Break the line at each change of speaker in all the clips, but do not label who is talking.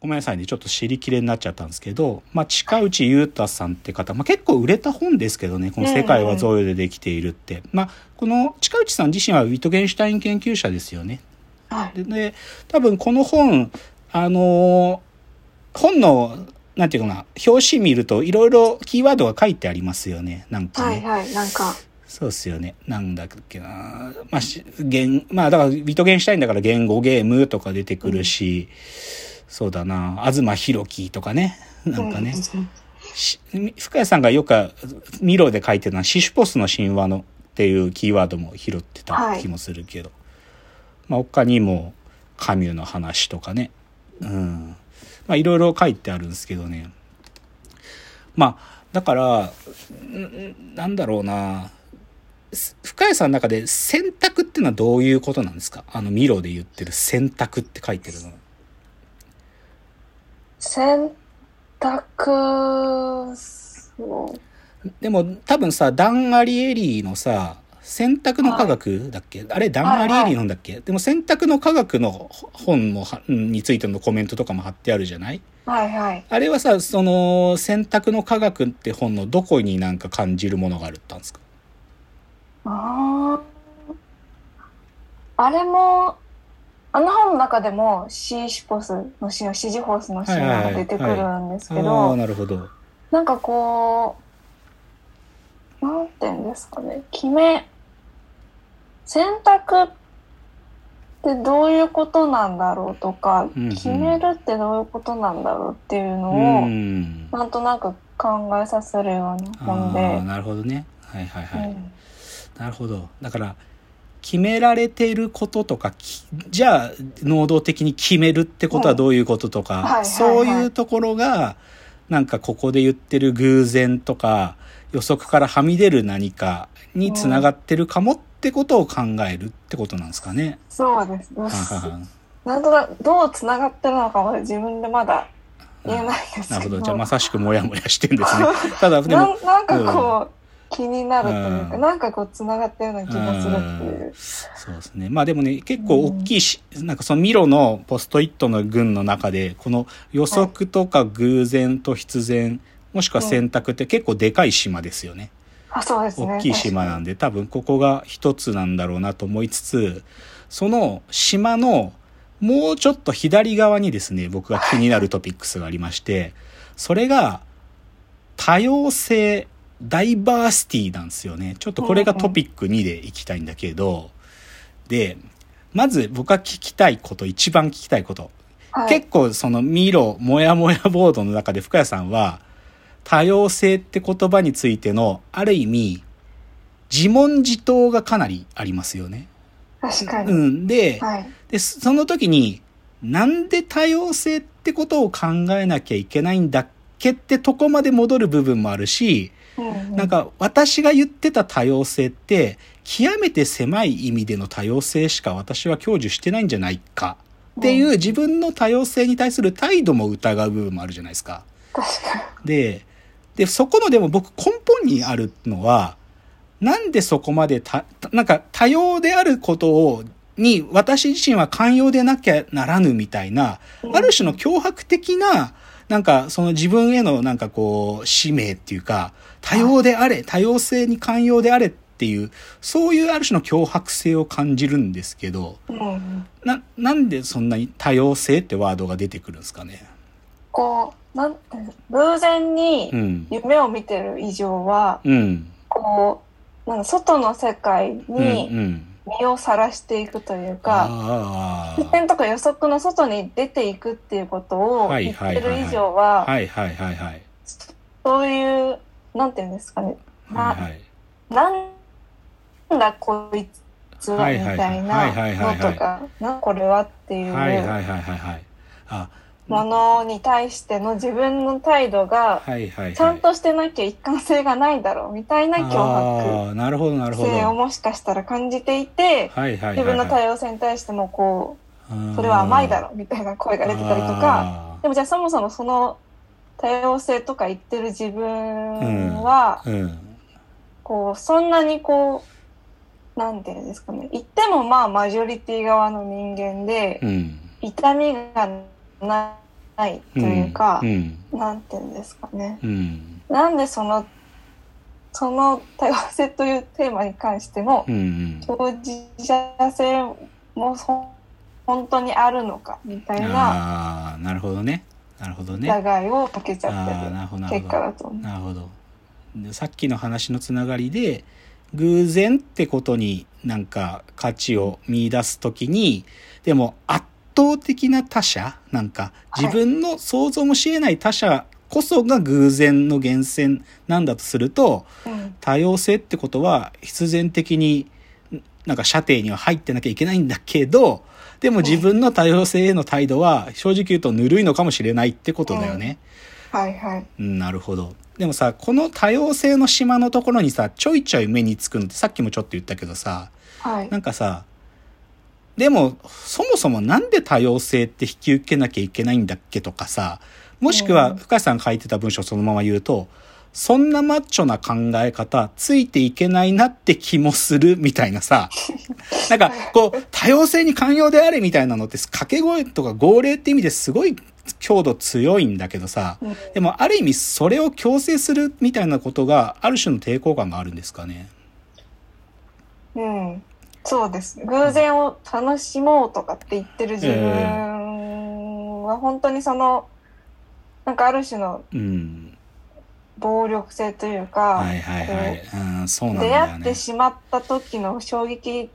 ごめんなさいねちょっと知りきれになっちゃったんですけど、まあ、近内裕太さんって方、まあ、結構売れた本ですけどねこの「世界は贈与でできている」って、まあ、この近内さん自身はウィトゲンシュタイン研究者ですよね。
はい。
でで多分この本あのー本のなんていうかな表紙見るといろいろキーワードが書いてありますよねなんかね。
はいはい。なんか、
そうっすよね。なんだっけな。まあ、まあ、だから、ビトゲンシュタインだから言語ゲームとか出てくるし、そうだな。東博樹とかね。なんかね。し深谷さんがよくミロで書いてるのはシシュポスの神話のっていうキーワードも拾ってた気もするけど、まあ他にもカミュの話とかね。うん。まあいろいろ書いてあるんですけどね。まあだからんなんだろうな。す深谷さんの中で選択っていうのはどういうことなんですか？あのミロで言ってる選択って書いてるの
選択、そう。
でも多分さダン・アリエリーのさ選択の科学だっけ、あれダン・アリエリーなんだっけ、でも選択の科学の本もはについてのコメントとかも貼ってあるじゃない？
はいはい。
あれはさその選択の科学って本のどこになんか感じるものがあるったんですか？
ああ。あれも、あの本の中でもシーシュポスのシーン、シジフォースのシーンが出てくるんですけ
ああ
ど、
なるほど。
なんかこう、なんて言うんですかね、決め、選択ってどういうことなんだろうとか、
うんうん。
決めるってどういうことなんだろうっていう
う
のを、
ん。
なんとなく考えさせるような本で。
なるほどね。はいはいはい、
うん。
なるほど。だから決められていることとかきじゃあ能動的に決めるってことはどういうこととか、そういうところがなんかここで言ってる偶然とか予測からはみ出る何かにつながってるかもってことを考えるってことなんですかね。
そうです。
ははは
なんとなくどうつながってるのかは自分でまだ言えないですけど。
なるほどじゃあまさしくモヤモヤしてんですね。ただで
な
も
んなんかこう、気になるというか、
うん
なんかこうつながってるような気がするっていう。
そうですね。まあでもね、結構大きいし、なんかそのミロのポストイットの群の中で、この予測とか偶然と必然、もしくは選択って結構でかい島ですよね。
あ、そうですね。
大きい島なんで、多分ここが一つなんだろうなと思いつつ、その島のもうちょっと左側にですね、僕が気になるトピックスがありまして、それが多様性、ダイバーシティなんですよね。ちょっとこれがトピック2でいきたいんだけど、で、まず僕が聞きたいこと、一番聞きたいこと。
はい、
結構そのミロ、もやもやボードの中で深谷さんは、多様性って言葉についての、ある意味、自問自答がかなりありますよね。
確かに。
うん。で、
はい。
で、その時に、なんで多様性ってことを考えなきゃいけないんだっけってとこまで戻る部分もあるし、なんか私が言ってた多様性って、極めて狭い意味での多様性しか私は享受してないんじゃないか。っていう自分の多様性に対する態度も疑う部分もあるじゃないですか。で、で、そこのでも僕根本にあるのは、なんでそこまでた、なんか多様であることを、に私自身は寛容でなきゃならぬみたいな、ある種の脅迫的な、なんかその自分へのなんかこう使命っていうか、多様であれ、多様性に寛容であれっていう、そういうある種の脅迫性を感じるんですけど、
に。うんうん。
な、なんでそんなに多様性ってワードが出てくるんですかね？
こう、なんて、偶然に
うん。
夢を見てる以上は、
うん。
こう、なんか外の世界
うん。う
に
ん。
身をさらしていくというか、
あ
視点とか予測の外に出ていくっていうことを
はい
言っ
はいはいはい
てる以上
あ。
は、
はいはいはいはい。
そういう、なんていうんですかね、
はいはい。
なんだこいつは
はいはい
みたい
はいはい
な
はい
のとか、なんこれはってい
はいはいうはいはいはい。あ、
ものに対しての自分の態度が。ちゃんとしてなきゃ一貫性がないだろうみたいな脅迫
ああ、なるほどなるほど。
性をもしかしたら感じていて。自分の多様性に対してもこう、それは甘いだろうみたいな声が出てたりとか、でもじゃあそもそもその多様性とか言ってる自分は。こう、そんなにこう、なんていうんですかね。言ってもまあマジョリティ側の人間で、
うん。
痛みがなないというか、
うん。
なんていうんですかね。
うん。
なんでその、その多様性というテーマに関しても
う、ん。
当事者性もそ本当にあるのかみたいな
ああ、なるほどね。なるほどね。あ
疑いをかけちゃって
なる
結果。だと思う。
なるほど。でさっきの話のつながりで、偶然ってことになんか価値を見出すときに、でも圧倒的な他者なんか自分の想像もし得ない他者こそが偶然の源泉なんだとすると、
うん
多様性ってことは必然的になんか射程には入ってなきゃいけないんだけど、でも自分の多様性への態度は正直言うとぬるいのかもしれないってことだよね。
はいはい。
うん、なるほど。でもさ、この多様性の島のところにさ、ちょいちょい目につくのってさっきもちょっと言ったけどさ、
はい。
なんかさ、でも、そもそもなんで多様性って引き受けなきゃいけないんだっけとかさ、もしくは
うん
深谷さん書いてた文章そのまま言うと、そんなマッチョな考え方、ついていけないなって気もするみたいなさ、なんか、こう、多様性に寛容であれみたいなのって、掛け声とか号令って意味ですごい強度強いんだけどさ、
うん
でもある意味それを強制するみたいなことが、ある種の抵抗感があるんですかね。
うん。そうです。偶然を楽しもうとかって言ってる自分は本当にその、なんかある種の
うん。
暴力性というか、
はいはいはい。うん、そうなんだ
出。会ってしまった時の衝撃。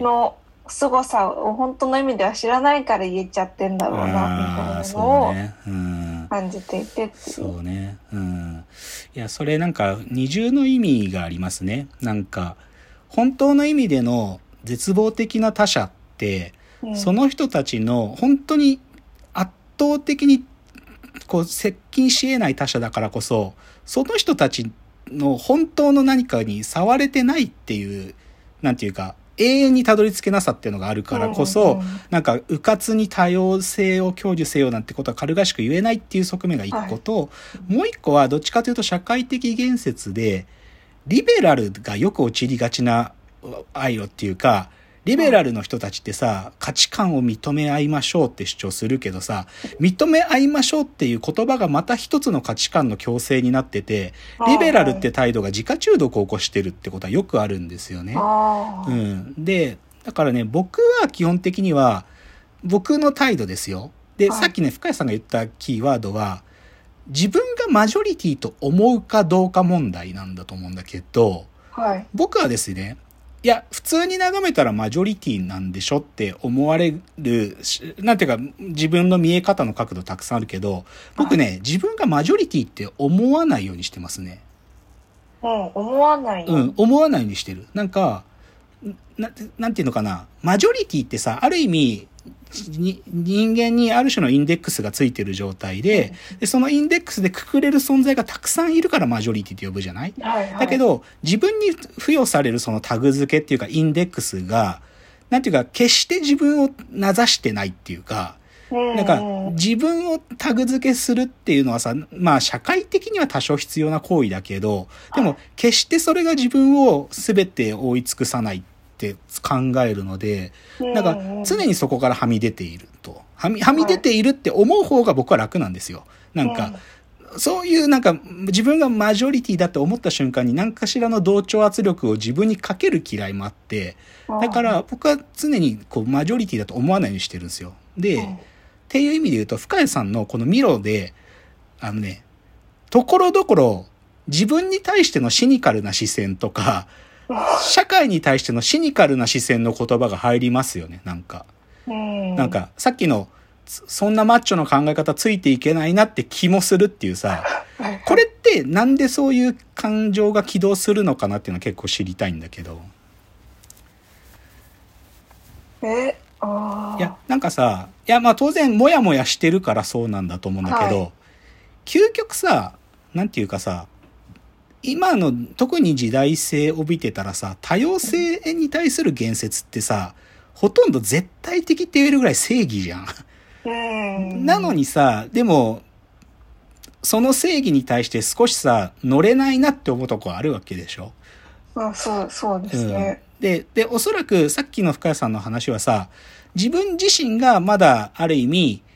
の凄さを本当の意味では知らないから言えちゃってんだろうな、み
あ
た
あ、
いな
そ
のを
うね。うん。
感じていて。
そうね。うん。いや、それなんか二重の意味がありますね。なんか、本当の意味での絶望的な他者って、
うん。
その人たちの本当に圧倒的にこう接近し得ない他者だからこそ、その人たちの本当の何かに触れてないっていう、なんていうか、永遠にたどり着けなさっていうのがあるからこそ、
うんうんうん。
なんか、うかつに多様性を享受せよなんてことは軽々しく言えないっていう側面が一個と、もう一個はどっちかというと社会的言説で、リベラルがよく陥りがちな愛路っていうか、リベラルの人たちってさ、価値観を認め合いましょうって主張するけどさ、認め合いましょうっていう言葉がまた一つの価値観の強制になってて、リベラルって態度が自家中毒を起こしてるってことはよくあるんですよね。うん。で、だからね、僕は基本的には、僕の態度ですよ。で、
はい
さっきね、深谷さんが言ったキーワードは、自分がマジョリティと思うかどうか問題なんだと思うんだけど、
はい。
僕はですね、いや、普通に眺めたらマジョリティなんでしょって思われるし、なんていうか、自分の見え方の角度たくさんあるけど、僕ね、自分がマジョリティって思わないようにしてますね。
うん、思わないよ。
うん、思わないようにしてる。なんか、ななんていうのかな。マジョリティってさ、ある意味、に人間にある種のインデックスがついてる状態で、で、そのインデックスでくくれる存在がたくさんいるからマジョリティって呼ぶじゃない？
はいはい。
だけど、自分に付与されるそのタグ付けっていうか、インデックスが、なんていうか、決して自分を名指してないっていうか、
うん、
なんか、自分をタグ付けするっていうのはさ、まあ社会的には多少必要な行為だけど、でも決してそれが自分を全て覆い尽くさないって考えるので、なんか常にそこからはみ出ていると。はみ、はみ出ているって思う方が僕は楽なんですよ。なんか、そういうなんか自分がマジョリティだと思った瞬間に何かしらの同調圧力を自分にかける嫌いもあって、だから僕は常にこうマジョリティだと思わないようにしてるんですよ。で、
うん
っていう意味で言うと、深谷さんのこのミロで、あのね、ところどころ自分に対してのシニカルな視線とか、社会に対してのシニカルな視線の言葉が入りますよね、なんか。
うん、
なんか、さっきの、そそんなマッチョの考え方ついていけないなって気もするっていうさ、
はい、
これってなんでそういう感情が起動するのかなっていうのは結構知りたいんだけど。
え、ああ。
いや、なんかさ、いや、まあ当然、もやもやしてるからそうなんだと思うんだけど、
はい
究極さ、なんていうかさ、今の特に時代性を帯びてたらさ、多様性に対する言説ってさ、ほとんど絶対的って言えるぐらい正義じゃん。
うん。
なのにさ、でも、その正義に対して少しさ、乗れないなって思うとこあるわけでしょ？
あそう、そうですね。
うん、で、で、おそらくさっきの深谷さんの話はさ、自分自身がまだある意味、ま、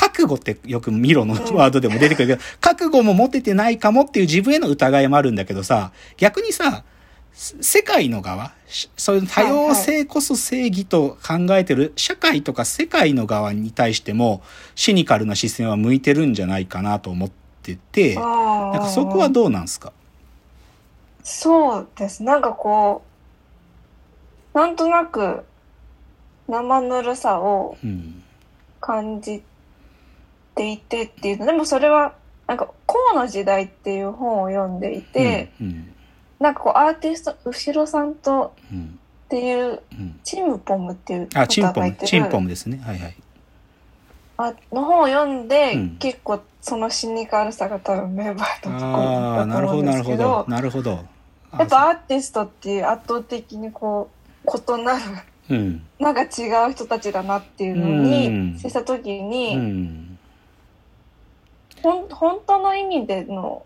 覚悟ってよくミロのワードでも出てくるけど、覚悟も持ててないかもっていう自分への疑いもあるんだけどさ、逆にさ、世界の側、そういう多様性こそ正義と考えてる社会とか世界の側に対してもシニカルな視線は向いてるんじゃないかなと思ってて、なんかそこはどうなんすか？
そうです。なんかこう、なんとなく生ぬるさを
うん。
感じていてっていうの。でもそれは、なんか、河の時代っていう本を読んでいて、
うん、
なんかこうアーティスト、後ろさんと
うん、
っていう、
うん。
チンムポムっていう方がいてる
チンポムですね。はいはい。
あの本を読んで、
うん
結構そのシニカルさが多分芽生えたところ
ああ、なるほど、
だと思うんで
なるほど
すけど。、
なるほど。
やっぱアーティストっていう圧倒的にこう異なる
うん。
なんか違う人たちだなっていうの
うん
に接した時に、
うん。
ほん本当の意味での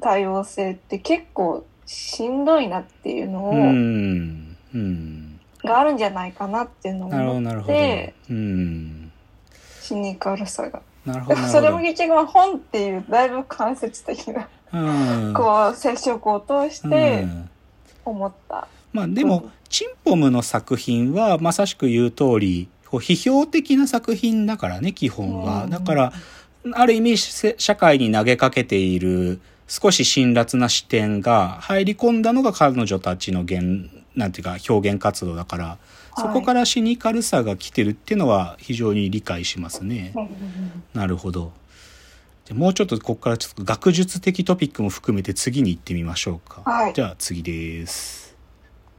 多様性って結構しんどいなっていうのを、
うん。うん。
があるんじゃないかなっていうのを思って。
うん。
シニカルさが。
なるほど、
それも
ほ
結局本っていうだいぶ間接的な、
ど。うん。
こう接触を通し
う
て
ん
思った。
まあでも、チンポムの作品はまさしく言う通り、こう批評的な作品だからね、基本は。
うん
だから、ある意味せ社会に投げかけている少し辛辣な視点が入り込んだのが彼女たちの原、なんていうか表現活動だから、そこからシニカルさが来てるっていうのは非常に理解しますね。なるほど。じゃあもうちょっとここからちょっと学術的トピックも含めて次に行ってみましょうか。
はい
じゃあ次です。